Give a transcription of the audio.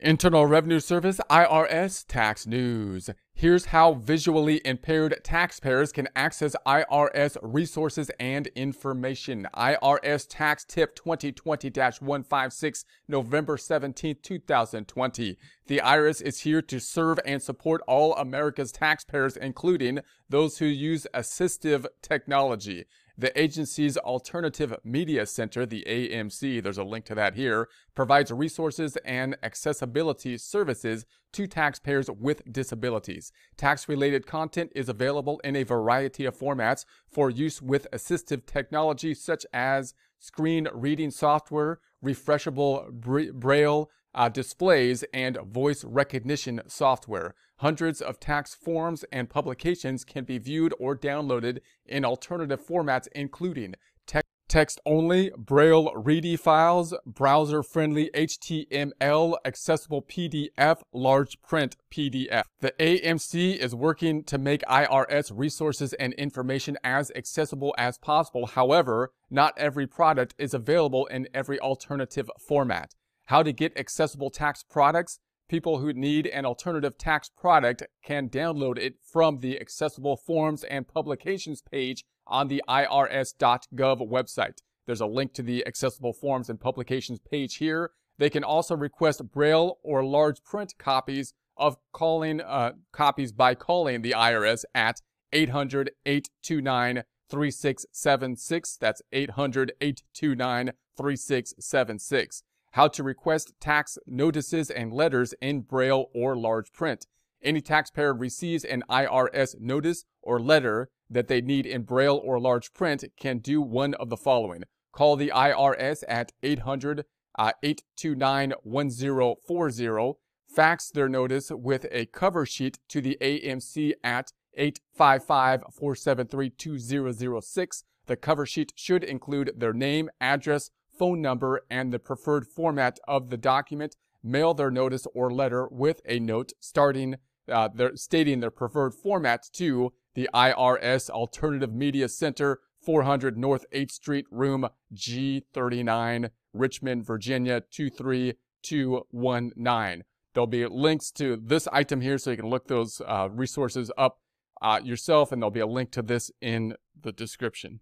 Internal Revenue Service IRS Tax News. Here's how visually impaired taxpayers can access IRS resources and information. IRS Tax Tip 2020 156, November 17, 2020. The IRS is here to serve and support all America's taxpayers, including those who use assistive technology. The agency's Alternative Media Center, the AMC, there's a link to that here, provides resources and accessibility services to taxpayers with disabilities. Tax related content is available in a variety of formats for use with assistive technology such as screen reading software, refreshable braille uh, displays, and voice recognition software. Hundreds of tax forms and publications can be viewed or downloaded in alternative formats, including text only, Braille ready files, browser friendly HTML, accessible PDF, large print PDF. The AMC is working to make IRS resources and information as accessible as possible. However, not every product is available in every alternative format. How to get accessible tax products? People who need an alternative tax product can download it from the accessible forms and publications page on the irs.gov website. There's a link to the accessible forms and publications page here. They can also request braille or large print copies of calling uh, copies by calling the IRS at 800 829 3676. That's 800 829 3676 how to request tax notices and letters in Braille or large print. Any taxpayer receives an IRS notice or letter that they need in Braille or large print can do one of the following. Call the IRS at 800 uh, 829 1040. Fax their notice with a cover sheet to the AMC at 855 473 2006. The cover sheet should include their name, address, phone number, and the preferred format of the document, mail their notice or letter with a note starting uh, their, stating their preferred format to the IRS Alternative Media Center, 400 North 8th Street, room G39, Richmond, Virginia 23219. There'll be links to this item here so you can look those uh, resources up uh, yourself, and there'll be a link to this in the description.